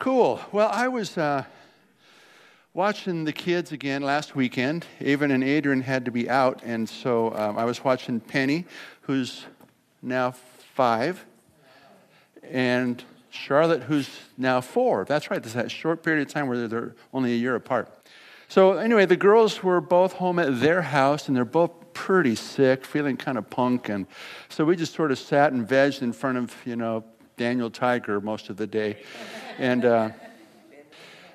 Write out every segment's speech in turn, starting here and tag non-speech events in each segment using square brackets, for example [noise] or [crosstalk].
Cool. Well, I was uh, watching the kids again last weekend. Avon and Adrian had to be out, and so um, I was watching Penny, who's now five, and Charlotte, who's now four. That's right, there's that short period of time where they're only a year apart. So, anyway, the girls were both home at their house, and they're both pretty sick, feeling kind of punk. And so we just sort of sat and vegged in front of, you know, Daniel Tiger most of the day. And uh,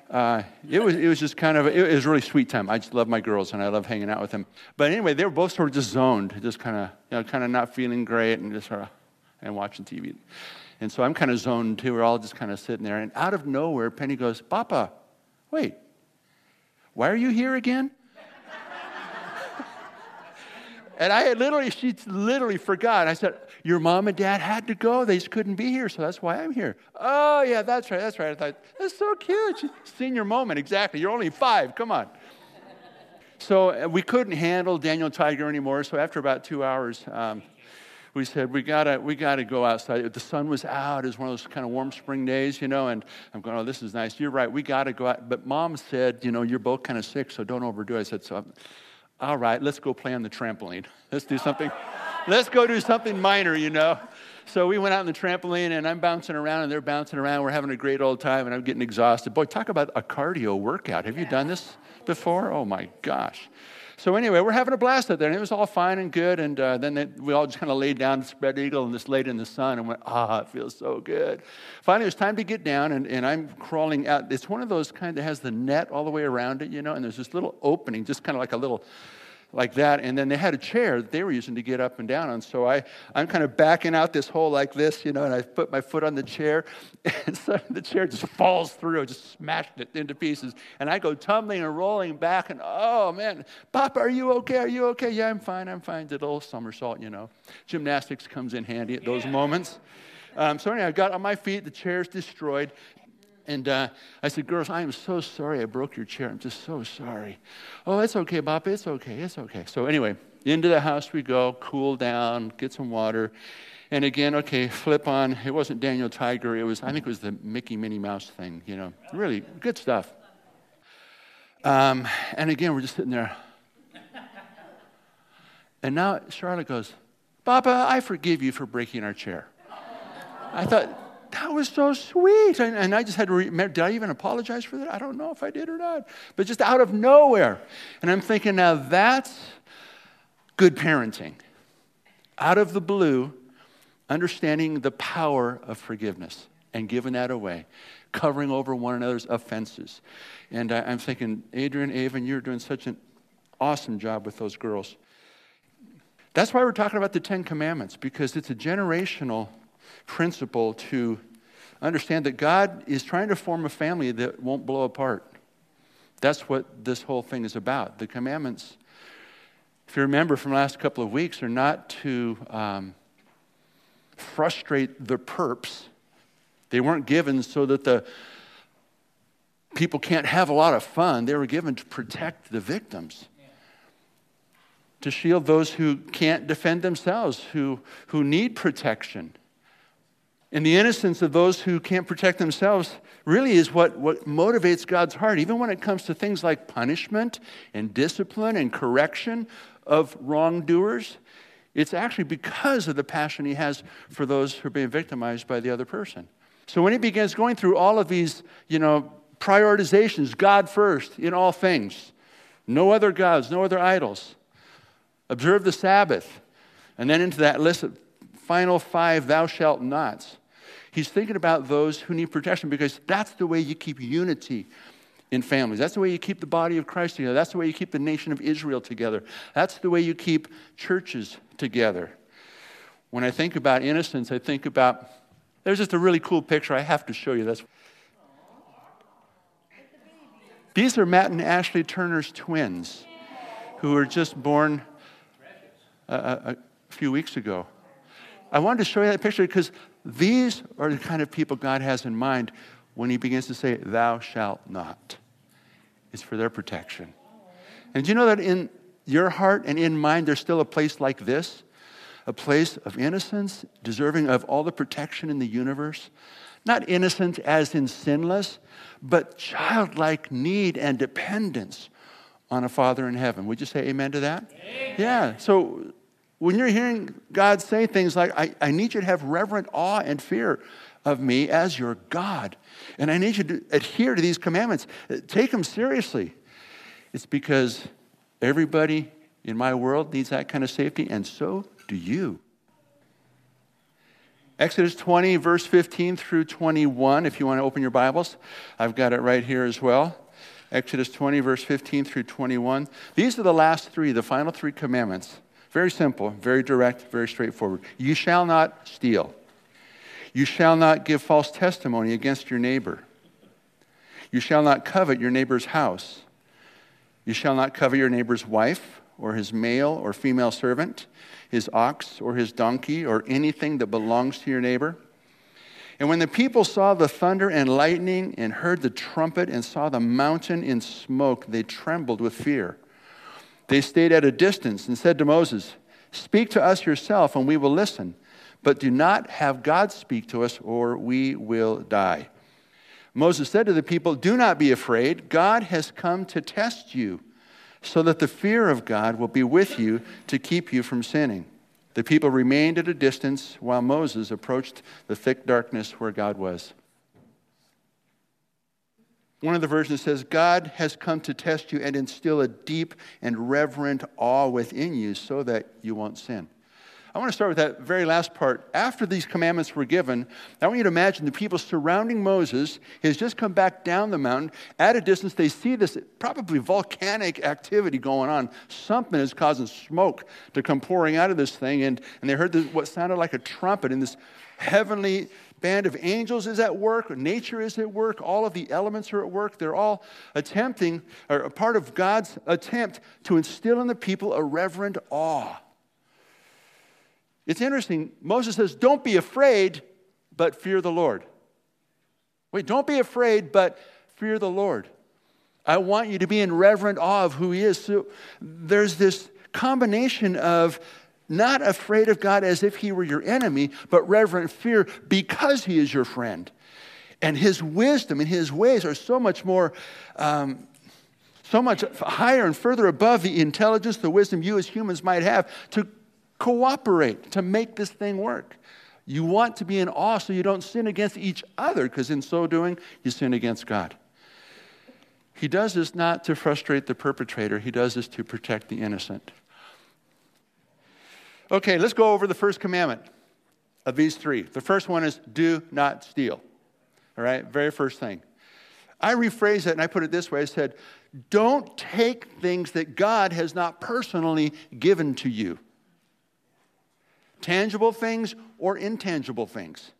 uh, it, was, it was just kind of, it was really sweet time. I just love my girls and I love hanging out with them. But anyway, they were both sort of just zoned, just kind of, you know, kind of not feeling great and just sort of, and watching TV. And so I'm kind of zoned too. We're all just kind of sitting there. And out of nowhere, Penny goes, Papa, wait, why are you here again? And I had literally, she literally forgot. I said, Your mom and dad had to go. They just couldn't be here, so that's why I'm here. Oh, yeah, that's right, that's right. I thought, That's so cute. Senior moment, exactly. You're only five, come on. So uh, we couldn't handle Daniel Tiger anymore, so after about two hours, um, we said, we gotta, we gotta go outside. The sun was out. It was one of those kind of warm spring days, you know, and I'm going, oh, this is nice. You're right, we gotta go out. But mom said, you know, you're both kind of sick, so don't overdo it. I said, so all right, let's go play on the trampoline. [laughs] Let's do something. let's go do something minor, you know. So we went out on the trampoline, and I'm bouncing around, and they're bouncing around. We're having a great old time, and I'm getting exhausted. Boy, talk about a cardio workout. Have you done this before? Oh my gosh. So anyway, we're having a blast out there, and it was all fine and good. And uh, then we all just kind of laid down, spread eagle, and just laid in the sun and went, ah, it feels so good. Finally, it was time to get down, and, and I'm crawling out. It's one of those kind that has the net all the way around it, you know, and there's this little opening, just kind of like a little like that. And then they had a chair that they were using to get up and down on. So I, I'm kind of backing out this hole like this, you know, and I put my foot on the chair, [laughs] and so the chair just falls through, I just smashed it into pieces. And I go tumbling and rolling back, and oh man, Papa, are you okay? Are you okay? Yeah, I'm fine, I'm fine. Did a little somersault, you know. Gymnastics comes in handy at those moments. Um, so anyway, I got on my feet, the chair's destroyed. And uh, I said, Girls, I am so sorry I broke your chair. I'm just so sorry. Oh, it's okay, Bob. It's okay. It's okay. So, anyway, into the house we go, cool down, get some water. And again, okay, flip on. It wasn't Daniel Tiger. It was, I think it was the Mickey Minnie Mouse thing, you know. Really good stuff. Um, and again, we're just sitting there. And now Charlotte goes, Papa, I forgive you for breaking our chair. I thought, that was so sweet. And, and I just had to, re- did I even apologize for that? I don't know if I did or not. But just out of nowhere. And I'm thinking, now that's good parenting. Out of the blue, understanding the power of forgiveness and giving that away, covering over one another's offenses. And I, I'm thinking, Adrian, Avon, you're doing such an awesome job with those girls. That's why we're talking about the Ten Commandments, because it's a generational principle to understand that God is trying to form a family that won't blow apart. That's what this whole thing is about. The commandments, if you remember from last couple of weeks, are not to um, frustrate the perps. They weren't given so that the people can't have a lot of fun. They were given to protect the victims, to shield those who can't defend themselves, who, who need protection. And the innocence of those who can't protect themselves really is what, what motivates God's heart, even when it comes to things like punishment and discipline and correction of wrongdoers. It's actually because of the passion he has for those who are being victimized by the other person. So when he begins going through all of these, you know, prioritizations, God first in all things, no other gods, no other idols, observe the Sabbath, and then into that list of final five thou shalt nots. He's thinking about those who need protection because that's the way you keep unity in families. That's the way you keep the body of Christ together. That's the way you keep the nation of Israel together. That's the way you keep churches together. When I think about innocence, I think about there's just a really cool picture I have to show you this. These are Matt and Ashley Turner's twins who were just born a, a, a few weeks ago. I wanted to show you that picture because these are the kind of people God has in mind when He begins to say, Thou shalt not. It's for their protection. And do you know that in your heart and in mine, there's still a place like this? A place of innocence, deserving of all the protection in the universe, Not innocent as in sinless, but childlike need and dependence on a Father in heaven. Would you say amen to that? Amen. Yeah. So when you're hearing God say things like, I, I need you to have reverent awe and fear of me as your God, and I need you to adhere to these commandments, uh, take them seriously. It's because everybody in my world needs that kind of safety, and so do you. Exodus 20, verse 15 through 21, if you want to open your Bibles. I've got it right here as well. Exodus 20, verse 15 through 21. These are the last three, the final three commandments. Very simple, very direct, very straightforward. You shall not steal. You shall not give false testimony against your neighbor. You shall not covet your neighbor's house. You shall not covet your neighbor's wife or his male or female servant his ox or his donkey or anything that belongs to your neighbor. And when the people saw the thunder and lightning and heard the trumpet and saw the mountain in smoke, they trembled with fear. They stayed at a distance and said to Moses, Speak to us yourself, and we will listen. But do not have God speak to us, or we will die. Moses said to the people, Do not be afraid. God has come to test you so that the fear of God will be with you to keep you from sinning. The people remained at a distance while Moses approached the thick darkness where God was. One of the versions says, God has come to test you and instill a deep and reverent awe within you so that you won't sin. I want to start with that very last part. After these commandments were given, I want you to imagine the people surrounding Moses. He has just come back down the mountain. At a distance, they see this probably volcanic activity going on. Something is causing smoke to come pouring out of this thing. And, and they heard this, what sounded like a trumpet, in this heavenly band of angels is at work, nature is at work, all of the elements are at work. They're all attempting, or a part of God's attempt to instill in the people a reverent awe. It's interesting. Moses says, Don't be afraid, but fear the Lord. Wait, don't be afraid, but fear the Lord. I want you to be in reverent awe of who He is. So there's this combination of not afraid of God as if He were your enemy, but reverent fear because He is your friend. And His wisdom and His ways are so much more. Um, so much higher and further above the intelligence, the wisdom you as humans might have to cooperate to make this thing work. You want to be in awe so you don't sin against each other, because in so doing, you sin against God. He does this not to frustrate the perpetrator, he does this to protect the innocent. Okay, let's go over the first commandment of these three. The first one is do not steal. All right, very first thing. I rephrase it and I put it this way I said, don't take things that God has not personally given to you tangible things or intangible things.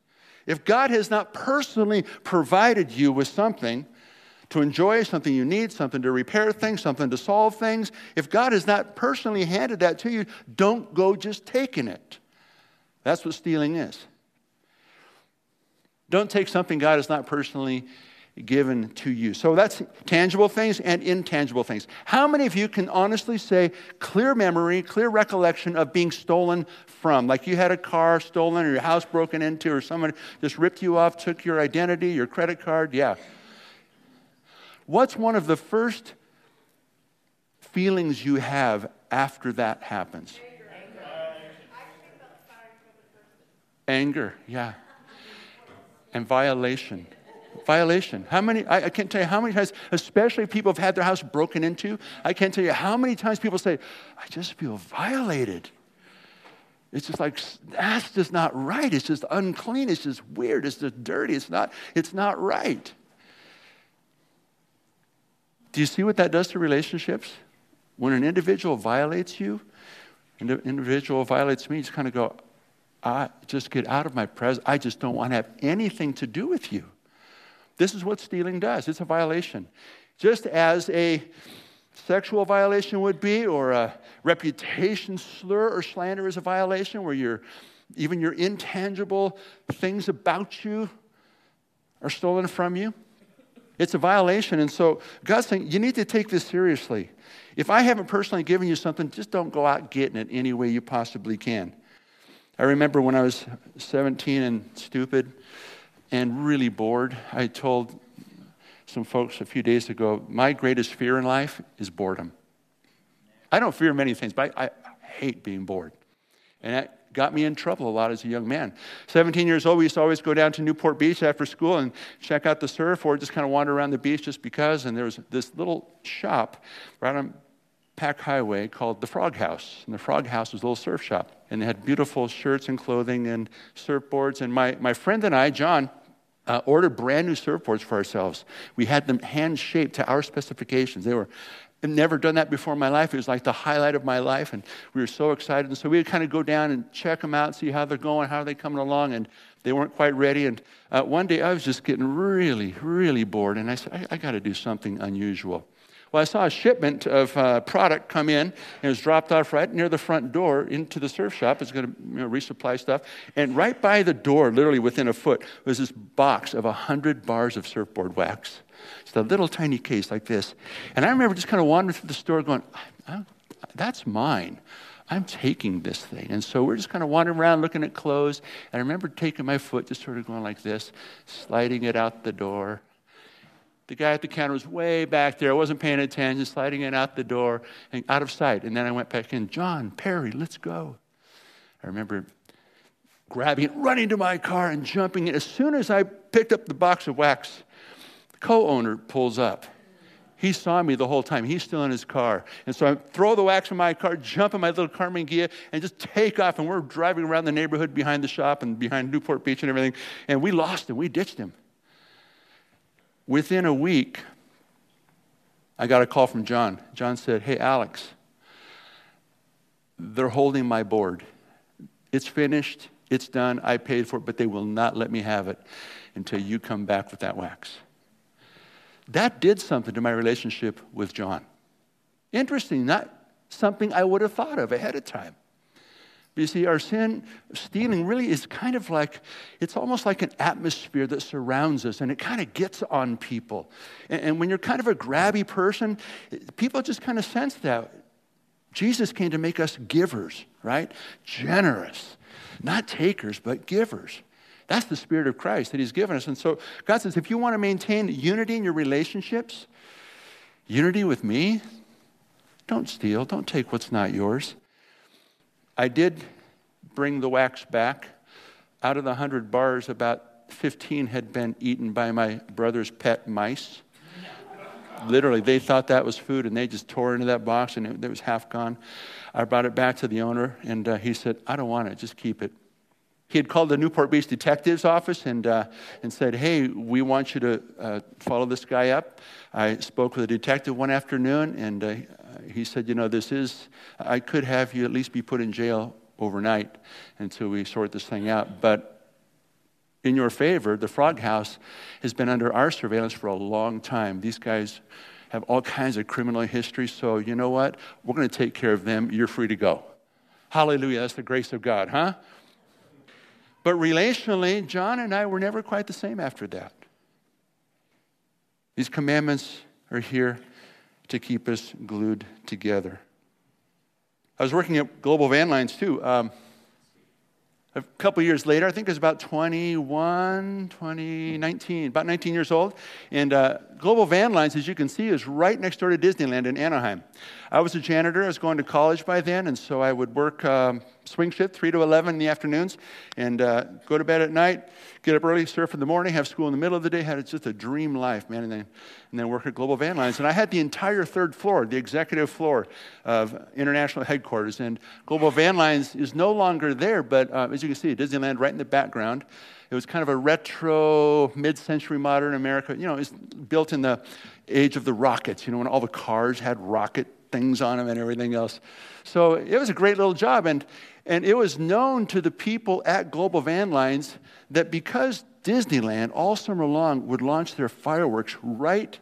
If God has not personally provided you with something to enjoy, something you need, something to repair things, something to solve things, if God has not personally handed that to you, don't go just taking it. That's what stealing is. Don't take something God has not personally given to you. So that's tangible things and intangible things. How many of you can honestly say clear memory, clear recollection of being stolen from? Like you had a car stolen or your house broken into or someone just ripped you off, took your identity, your credit card? Yeah. What's one of the first feelings you have after that happens? Anger, yeah. And violation violation. How many, I, I, can't tell you how many times, especially if people have had their house broken into, I can't tell you how many times people say, I just feel violated. It's just like, that's just not right. It's just unclean. It's just weird. It's just dirty. It's not, it's not right. Do you see what that does to relationships? When an individual violates you, an individual violates me, you just kind of go, I just get out of my presence. I just don't want to have anything to do with you. This is what stealing does it's a violation. Just as a sexual violation would be, or a reputation slur or slander is a violation, where your, even your intangible things about you are stolen from you. It's a violation. And so God's saying, you need to take this seriously. If I haven't personally given you something, just don't go out getting it any way you possibly can. I remember when I was 17 and stupid, and really bored. I told some folks a few days ago my greatest fear in life is boredom. I don't fear many things, but I, I hate being bored. And got me in trouble a lot as a young man. 17 years old, we used to always go down to Newport Beach after school and check out the surf or just kind of wander around the beach just because. And there was this little shop right on Pack Highway called the Frog House. And the Frog House was a little surf shop. And they had beautiful shirts and clothing and surfboards. And my, my friend and I, John, uh, ordered brand new surfboards for ourselves. We had them hand shaped to our specifications. They were I've never done that before in my life. It was like the highlight of my life, and we were so excited. And so we would kind of go down and check them out, see how they're going, how are they coming along, and they weren't quite ready. And uh, one day I was just getting really, really bored, and I said, I, I got to do something unusual. Well, I saw a shipment of uh, product come in, and it was dropped off right near the front door into the surf shop. It's going to you know, resupply stuff. And right by the door, literally within a foot, was this box of 100 bars of surfboard wax. A little tiny case like this. And I remember just kind of wandering through the store going, that's mine. I'm taking this thing. And so we're just kind of wandering around looking at clothes. And I remember taking my foot, just sort of going like this, sliding it out the door. The guy at the counter was way back there. I wasn't paying attention, sliding it out the door and out of sight. And then I went back in, John, Perry, let's go. I remember grabbing it, running to my car and jumping in. As soon as I picked up the box of wax, co owner pulls up. He saw me the whole time. He's still in his car. And so I throw the wax in my car, jump in my little Karmann Ghia, and just take off. And we're driving around the neighborhood behind the shop and behind Newport Beach and everything. And we lost him. We ditched him. Within a week, I got a call from John. John said, Hey, Alex, they're holding my board. It's finished, it's done, I paid for it, but they will not let me have it until you come back with that wax. That did something to my relationship with John. Interesting, not something I would have thought of ahead of time. But you see, our sin, stealing, really is kind of like, it's almost like an atmosphere that surrounds us and it kind of gets on people. And, and when you're kind of a grabby person, people just kind of sense that. Jesus came to make us givers, right? Generous. Not takers, but givers. That's the Spirit of Christ that He's given us. And so God says, if you want to maintain unity in your relationships, unity with me, don't steal, don't take what's not yours. I did bring the wax back. Out of the 100 bars, about 15 had been eaten by my brother's pet mice. Literally, they thought that was food and they just tore into that box and it, it was half gone. I brought it back to the owner and uh, he said, I don't want it, just keep it. He had called the Newport Beach Detective's Office and, uh, and said, Hey, we want you to uh, follow this guy up. I spoke with a detective one afternoon, and uh, he said, You know, this is, I could have you at least be put in jail overnight until we sort this thing out. But in your favor, the Frog House has been under our surveillance for a long time. These guys have all kinds of criminal history, so you know what? We're going to take care of them. You're free to go. Hallelujah. That's the grace of God, huh? But relationally, John and I were never quite the same after that. These commandments are here to keep us glued together. I was working at Global Van Lines too. Um, a couple years later, I think it was about 21, 2019, about 19 years old. And uh, Global Van Lines, as you can see, is right next door to Disneyland in Anaheim. I was a janitor. I was going to college by then, and so I would work um, swing shift, 3 to 11 in the afternoons, and uh, go to bed at night, get up early, surf in the morning, have school in the middle of the day. Had it's just a dream life, man, and then, and then work at Global Van Lines. And I had the entire third floor, the executive floor of international headquarters. And Global Van Lines is no longer there, but uh, as you can see, Disneyland right in the background. It was kind of a retro, mid century modern America. You know, it was built in the age of the rockets, you know, when all the cars had rocket things on them and everything else. So it was a great little job. And, and it was known to the people at Global Van Lines that because Disneyland all summer long would launch their fireworks right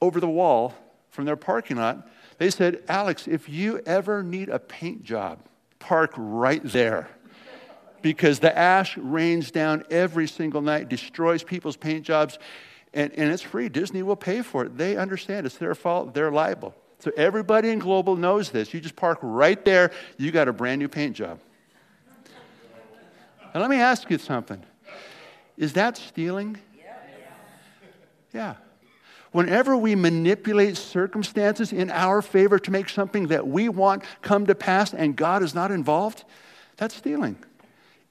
over the wall from their parking lot, they said, Alex, if you ever need a paint job, park right there because the ash rains down every single night, destroys people's paint jobs, and, and it's free. Disney will pay for it. They understand it's their fault, they're liable. So everybody in Global knows this. You just park right there, you got a brand new paint job. And let me ask you something. Is that stealing? Yeah. Whenever we manipulate circumstances in our favor to make something that we want come to pass and God is not involved, that's stealing.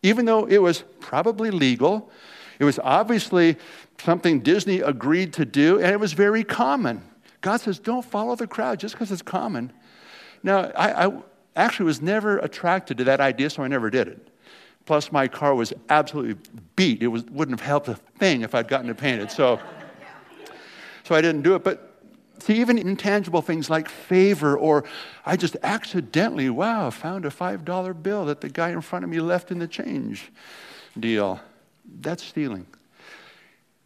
Even though it was probably legal, it was obviously something Disney agreed to do, and it was very common. God says, don't follow the crowd just because it's common. Now, I, I, actually was never attracted to that idea, so I never did it. Plus, my car was absolutely beat. It was, wouldn't have helped a thing if I'd gotten it painted. So, so I didn't do it. But see, even intangible things like favor, or I just accidentally, wow, found a $5 bill that the guy in front of me left in the change deal. That's stealing.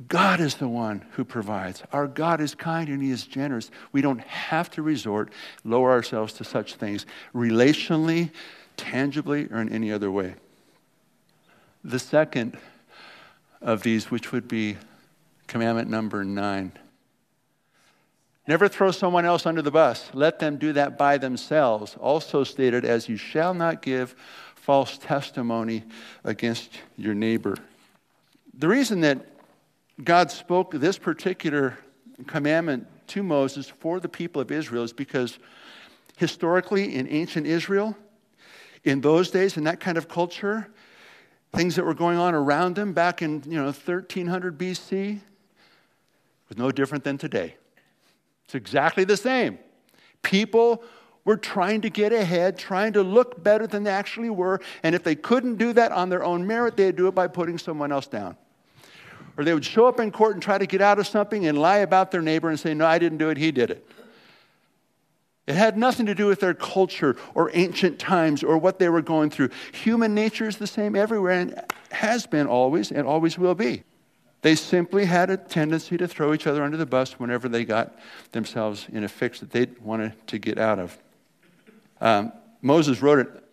God is the one who provides. Our God is kind and He is generous. We don't have to resort, lower ourselves to such things relationally, tangibly, or in any other way. The second of these, which would be commandment number nine never throw someone else under the bus. Let them do that by themselves. Also stated as you shall not give false testimony against your neighbor. The reason that God spoke this particular commandment to Moses for the people of Israel is because historically in ancient Israel, in those days, in that kind of culture, things that were going on around them back in you know 1300 BC was no different than today. It's exactly the same. People were trying to get ahead, trying to look better than they actually were, and if they couldn't do that on their own merit, they'd do it by putting someone else down. Or they would show up in court and try to get out of something and lie about their neighbor and say, No, I didn't do it, he did it. It had nothing to do with their culture or ancient times or what they were going through. Human nature is the same everywhere and has been always and always will be. They simply had a tendency to throw each other under the bus whenever they got themselves in a fix that they wanted to get out of. Um, Moses wrote it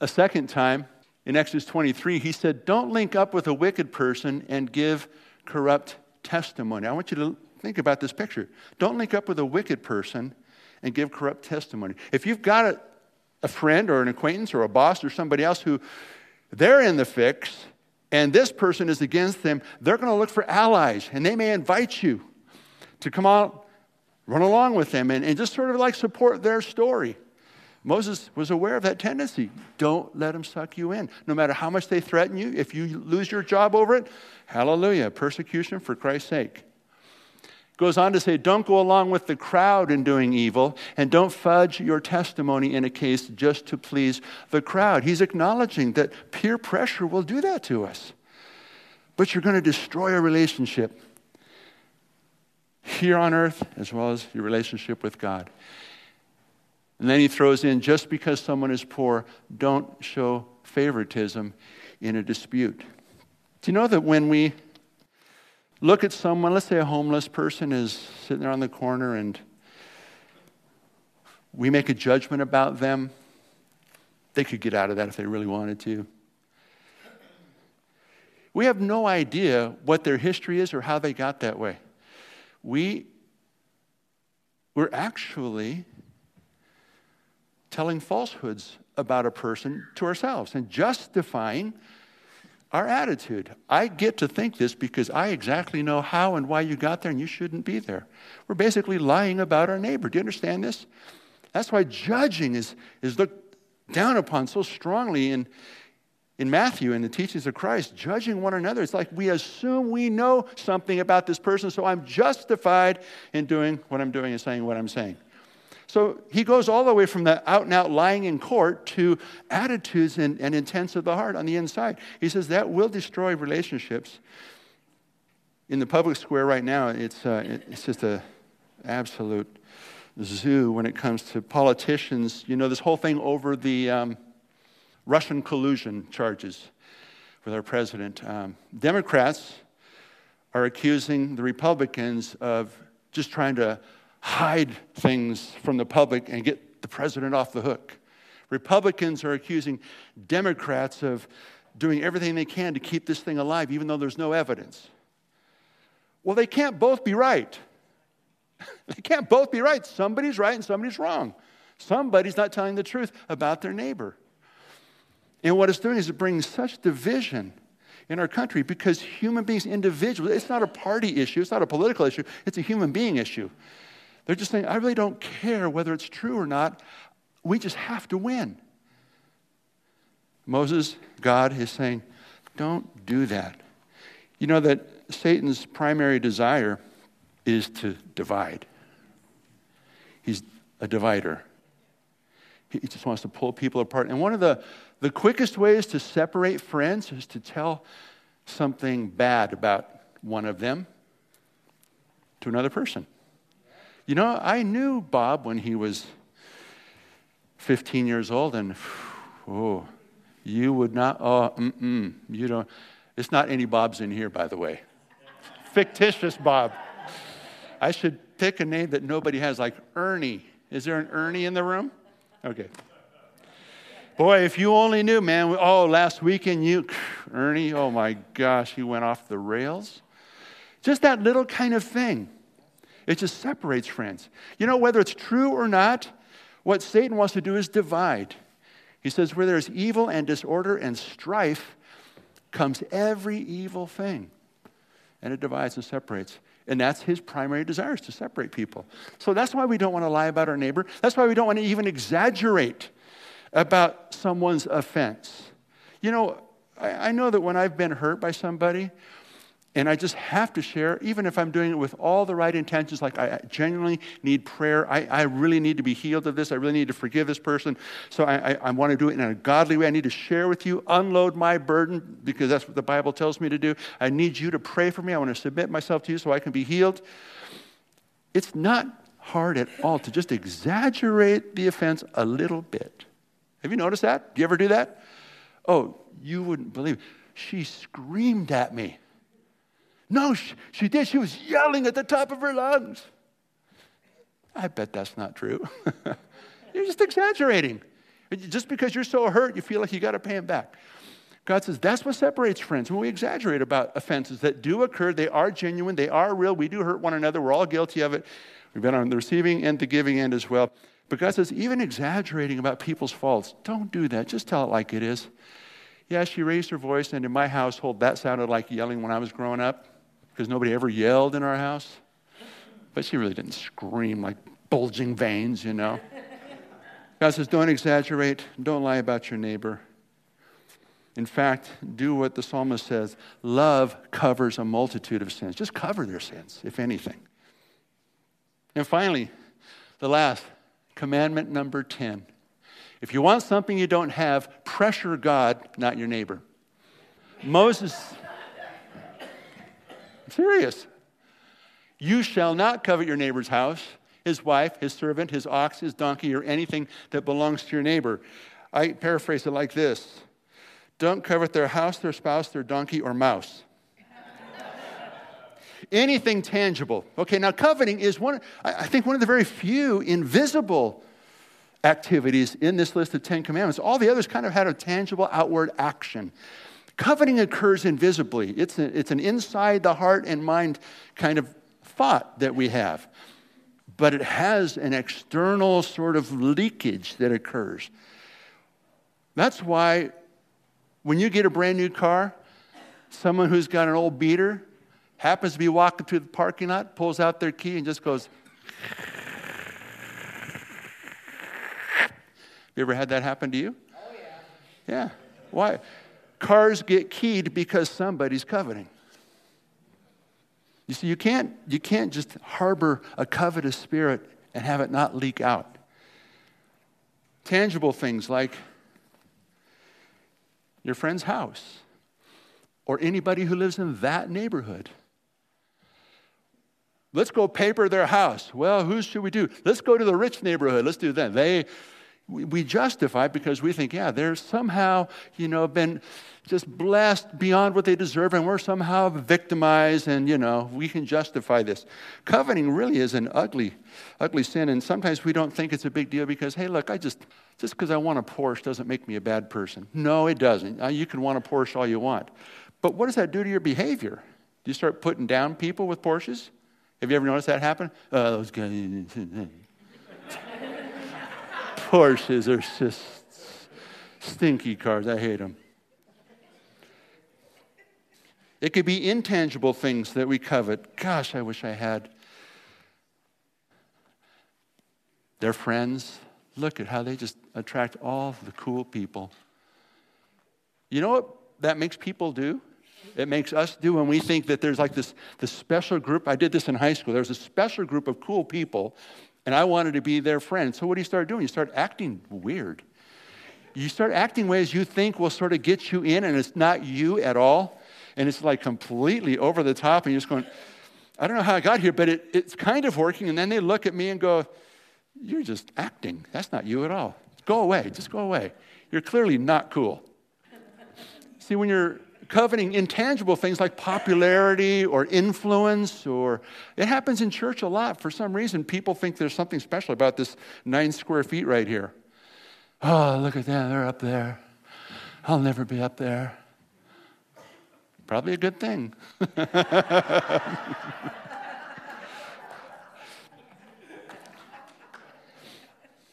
a second time in Exodus 23, he said, Don't link up with a wicked person and give corrupt testimony. I want you to think about this picture. Don't link up with a wicked person and give corrupt testimony. If you've got a, a friend or an acquaintance or a boss or somebody else who they're in the fix and this person is against them, they're going to look for allies and they may invite you to come out, run along with them, and, and just sort of like support their story. Moses was aware of that tendency. Don't let them suck you in. No matter how much they threaten you, if you lose your job over it, hallelujah, persecution for Christ's sake. Goes on to say, don't go along with the crowd in doing evil, and don't fudge your testimony in a case just to please the crowd. He's acknowledging that peer pressure will do that to us. But you're going to destroy a relationship here on earth as well as your relationship with God. And then he throws in just because someone is poor, don't show favoritism in a dispute. Do you know that when we look at someone, let's say a homeless person is sitting there on the corner and we make a judgment about them, they could get out of that if they really wanted to. We have no idea what their history is or how they got that way. We, we're actually telling falsehoods about a person to ourselves and justifying our attitude. I get to think this because I exactly know how and why you got there and you shouldn't be there. We're basically lying about our neighbor. Do you understand this? That's why judging is, is looked down upon so strongly in, in Matthew and the teachings of Christ, judging one another. It's like we assume we know something about this person, so I'm justified in doing what I'm doing and saying what I'm saying. So he goes all the way from the out and out lying in court to attitudes and, and intents of the heart on the inside. He says that will destroy relationships. In the public square right now, it's, uh, it's just an absolute zoo when it comes to politicians. You know, this whole thing over the um, Russian collusion charges with our president. Um, Democrats are accusing the Republicans of just trying to hide things from the public and get the president off the hook. Republicans are accusing Democrats of doing everything they can to keep this thing alive, even though there's no evidence. Well, they can't both be right. [laughs] they can't both be right. Somebody's right and somebody's wrong. Somebody's not telling the truth about their neighbor. And what it's doing is it brings such division in our country because human beings, individuals, it's not a party issue, it's not a political issue, it's a human being issue. They're just saying, I really don't care whether it's true or not. We just have to win. Moses, God is saying, don't do that. You know that Satan's primary desire is to divide. He's a divider. He just wants to pull people apart. And one of the, the quickest ways to separate friends is to tell something bad about one of them to another person. You know, I knew Bob when he was 15 years old, and oh, you would not, oh, mm-mm, you don't. It's not any Bobs in here, by the way. Fictitious Bob. I should pick a name that nobody has, like Ernie. Is there an Ernie in the room? Okay. Boy, if you only knew, man. Oh, last weekend, you, Ernie, oh my gosh, you went off the rails. Just that little kind of thing. It just separates friends. You know, whether it's true or not, what Satan wants to do is divide. He says, where there's evil and disorder and strife comes every evil thing. And it divides and separates. And that's his primary desire is to separate people. So that's why we don't want to lie about our neighbor. That's why we don't want to even exaggerate about someone's offense. You know, I, I know that when I've been hurt by somebody, and I just have to share, even if I'm doing it with all the right intentions, like I genuinely need prayer. I, I really need to be healed of this. I really need to forgive this person. So I, I, I want to do it in a godly way. I need to share with you, unload my burden, because that's what the Bible tells me to do. I need you to pray for me. I want to submit myself to you so I can be healed. It's not hard at all to just exaggerate the offense a little bit. Have you noticed that? Do you ever do that? Oh, you wouldn't believe. It. She screamed at me. No, she, she did. She was yelling at the top of her lungs. I bet that's not true. [laughs] you're just exaggerating. Just because you're so hurt, you feel like you got to pay him back. God says that's what separates friends. When we exaggerate about offenses that do occur, they are genuine, they are real. We do hurt one another. We're all guilty of it. We've been on the receiving end, the giving end as well. But God says, even exaggerating about people's faults, don't do that. Just tell it like it is. Yeah, she raised her voice, and in my household, that sounded like yelling when I was growing up because nobody ever yelled in our house. But she really didn't scream like bulging veins, you know. God says, don't exaggerate, don't lie about your neighbor. In fact, do what the psalmist says love covers a multitude of sins. Just cover their sins, if anything. And finally, the last commandment number 10. If you want something you don't have, pressure God, not your neighbor. Moses serious. You shall not covet your neighbor's house, his wife, his servant, his ox, his donkey, or anything that belongs to your neighbor. I paraphrase it like this Don't covet their house, their spouse, their donkey, or mouse. [laughs] anything tangible. Okay, now coveting is one, I think, one of the very few invisible activities in this list of Ten Commandments. All the others kind of had a tangible outward action. Coveting occurs invisibly, it's, a, it's an inside the heart and mind kind of thought that we have. But it has an external sort of leakage that occurs. That's why when you get a brand new car, someone who's got an old beater happens to be walking through the parking lot, pulls out their key, and just goes. You ever had that happen to you? Oh, yeah. Yeah. Why? Cars get keyed because somebody's coveting. You see, you can't, you can't just harbor a covetous spirit and have it not leak out. Tangible things like your friend's house or anybody who lives in that neighborhood. Let's go paper their house. Well, who should we do? Let's go to the rich neighborhood. Let's do that. They we justify because we think, yeah, they're somehow, you know, been just blessed beyond what they deserve, and we're somehow victimized, and, you know, we can justify this. Coveting really is an ugly, ugly sin, and sometimes we don't think it's a big deal because, hey, look, I just, just because I want a Porsche doesn't make me a bad person. No, it doesn't. Uh, you can want a Porsche all you want. But what does that do to your behavior? Do you start putting down people with Porsches? Have you ever noticed that happen? Uh, those guys. [laughs] Porsches are just stinky cars. I hate them. It could be intangible things that we covet. Gosh, I wish I had. Their friends, look at how they just attract all the cool people. You know what that makes people do? It makes us do when we think that there's like this, this special group. I did this in high school. There was a special group of cool people, and I wanted to be their friend. So what do you start doing? You start acting weird. You start acting ways you think will sort of get you in, and it's not you at all. And it's like completely over the top, and you're just going, I don't know how I got here, but it, it's kind of working. And then they look at me and go, You're just acting. That's not you at all. Go away. Just go away. You're clearly not cool. See, when you're coveting intangible things like popularity or influence, or it happens in church a lot. For some reason, people think there's something special about this nine square feet right here. Oh, look at them, they're up there. I'll never be up there. Probably a good thing. [laughs]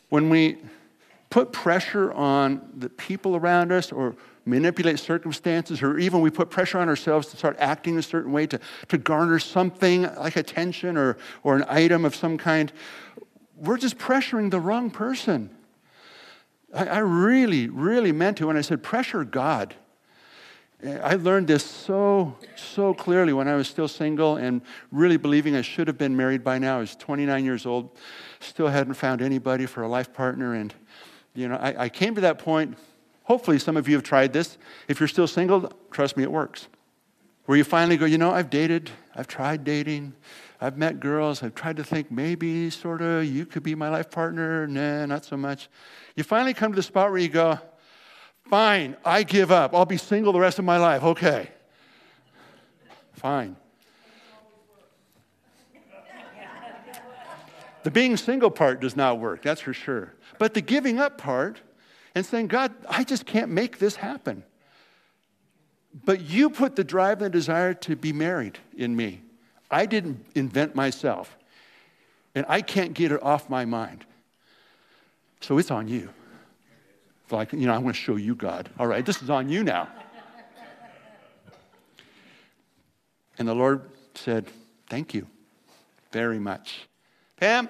when we put pressure on the people around us or manipulate circumstances, or even we put pressure on ourselves to start acting a certain way to, to garner something like attention or, or an item of some kind, we're just pressuring the wrong person. I, I really, really meant to when I said pressure God. I learned this so, so clearly when I was still single and really believing I should have been married by now. I was 29 years old, still hadn't found anybody for a life partner. And, you know, I, I came to that point Hopefully, some of you have tried this. If you're still single, trust me, it works. Where you finally go, you know, I've dated, I've tried dating, I've met girls, I've tried to think maybe, sort of, you could be my life partner. Nah, not so much. You finally come to the spot where you go, fine, I give up. I'll be single the rest of my life. Okay. Fine. The being single part does not work, that's for sure. But the giving up part, and saying, God, I just can't make this happen. But you put the drive and the desire to be married in me. I didn't invent myself. And I can't get it off my mind. So it's on you. Like, you know, I want to show you God. All right, this is on you now. And the Lord said, Thank you very much. Pam?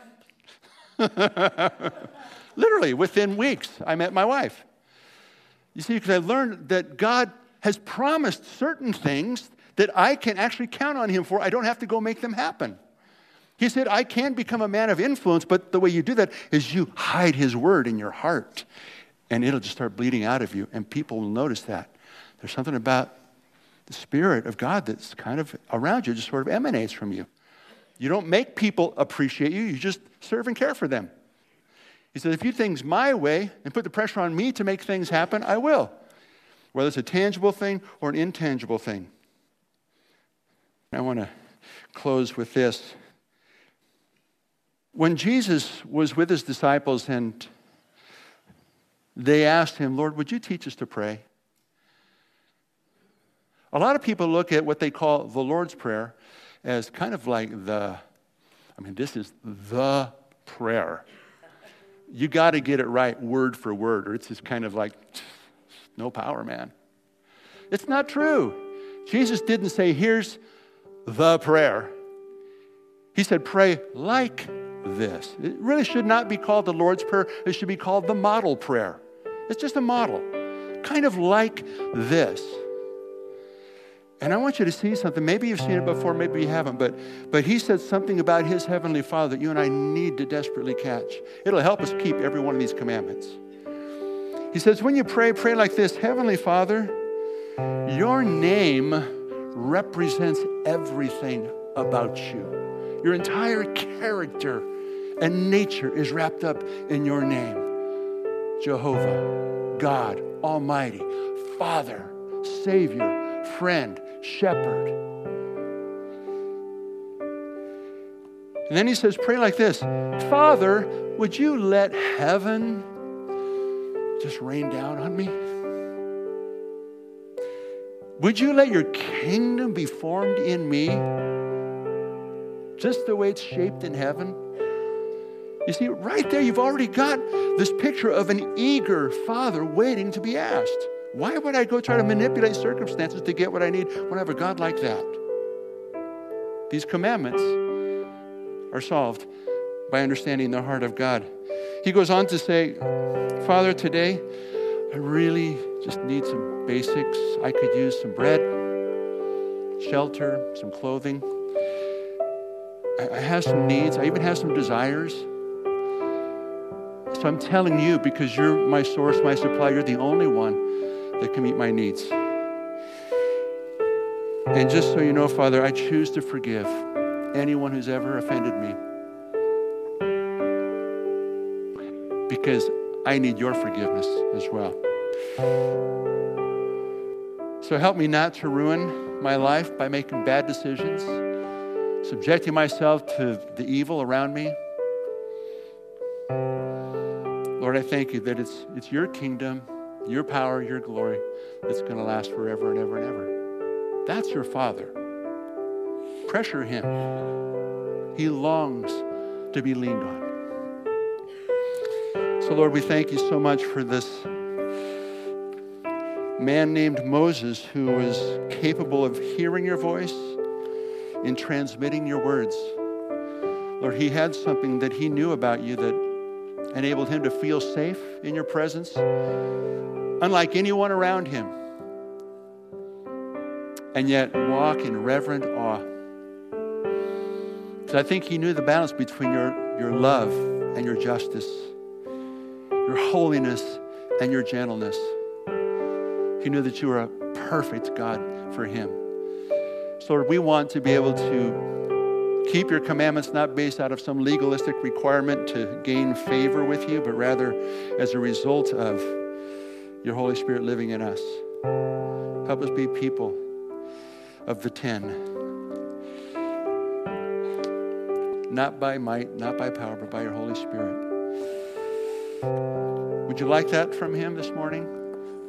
[laughs] Literally, within weeks, I met my wife. You see, because I learned that God has promised certain things that I can actually count on Him for. I don't have to go make them happen. He said, I can become a man of influence, but the way you do that is you hide His word in your heart, and it'll just start bleeding out of you, and people will notice that. There's something about the Spirit of God that's kind of around you, just sort of emanates from you. You don't make people appreciate you, you just serve and care for them. He said, if you things my way and put the pressure on me to make things happen, I will. Whether it's a tangible thing or an intangible thing. I want to close with this. When Jesus was with his disciples and they asked him, Lord, would you teach us to pray? A lot of people look at what they call the Lord's Prayer as kind of like the, I mean, this is the prayer you got to get it right word for word, or it's just kind of like, no power, man. It's not true. Jesus didn't say, here's the prayer. He said, pray like this. It really should not be called the Lord's Prayer, it should be called the model prayer. It's just a model, kind of like this. And I want you to see something. Maybe you've seen it before, maybe you haven't, but, but he said something about his heavenly Father that you and I need to desperately catch. It'll help us keep every one of these commandments. He says, when you pray, pray like this Heavenly Father, your name represents everything about you. Your entire character and nature is wrapped up in your name Jehovah, God, Almighty, Father, Savior, friend, shepherd. And then he says, Pray like this Father, would you let heaven just rain down on me? Would you let your kingdom be formed in me just the way it's shaped in heaven? You see, right there, you've already got this picture of an eager father waiting to be asked. Why would I go try to manipulate circumstances to get what I need when I have a God like that? These commandments are solved by understanding the heart of God. He goes on to say, Father, today I really just need some basics. I could use some bread, shelter, some clothing. I have some needs. I even have some desires. So I'm telling you, because you're my source, my supply, you're the only one that can meet my needs. And just so you know, Father, I choose to forgive anyone who's ever offended me. Because I need your forgiveness as well. So help me not to ruin my life by making bad decisions, subjecting myself to the evil around me. Lord, I thank you that it's, it's your kingdom, your power, your glory that's going to last forever and ever and ever. That's your Father. Pressure him. He longs to be leaned on. So, Lord, we thank you so much for this man named Moses who was capable of hearing your voice and transmitting your words. Lord, he had something that he knew about you that enabled him to feel safe in your presence, unlike anyone around him, and yet walk in reverent awe. Because I think he knew the balance between your, your love and your justice, your holiness and your gentleness. He knew that you were a perfect God for him. So, Lord, we want to be able to keep your commandments not based out of some legalistic requirement to gain favor with you, but rather as a result of your Holy Spirit living in us. Help us be people of the ten. Not by might, not by power, but by your Holy Spirit. Would you like that from Him this morning?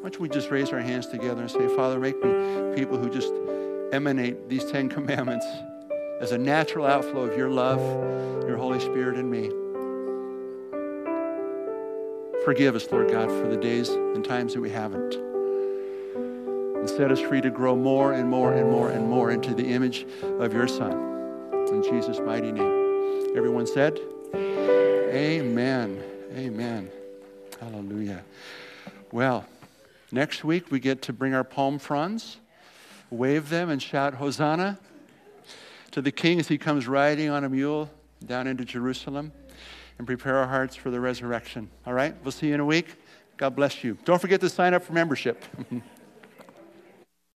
Why don't we just raise our hands together and say, Father, make me people who just emanate these Ten Commandments as a natural outflow of your love, your Holy Spirit in me. Forgive us, Lord God, for the days and times that we haven't. And set us free to grow more and more and more and more into the image of your Son. In Jesus' mighty name. Everyone said, Amen. Amen. Hallelujah. Well, Next week, we get to bring our palm fronds, wave them, and shout, Hosanna to the King as he comes riding on a mule down into Jerusalem and prepare our hearts for the resurrection. All right? We'll see you in a week. God bless you. Don't forget to sign up for membership. [laughs]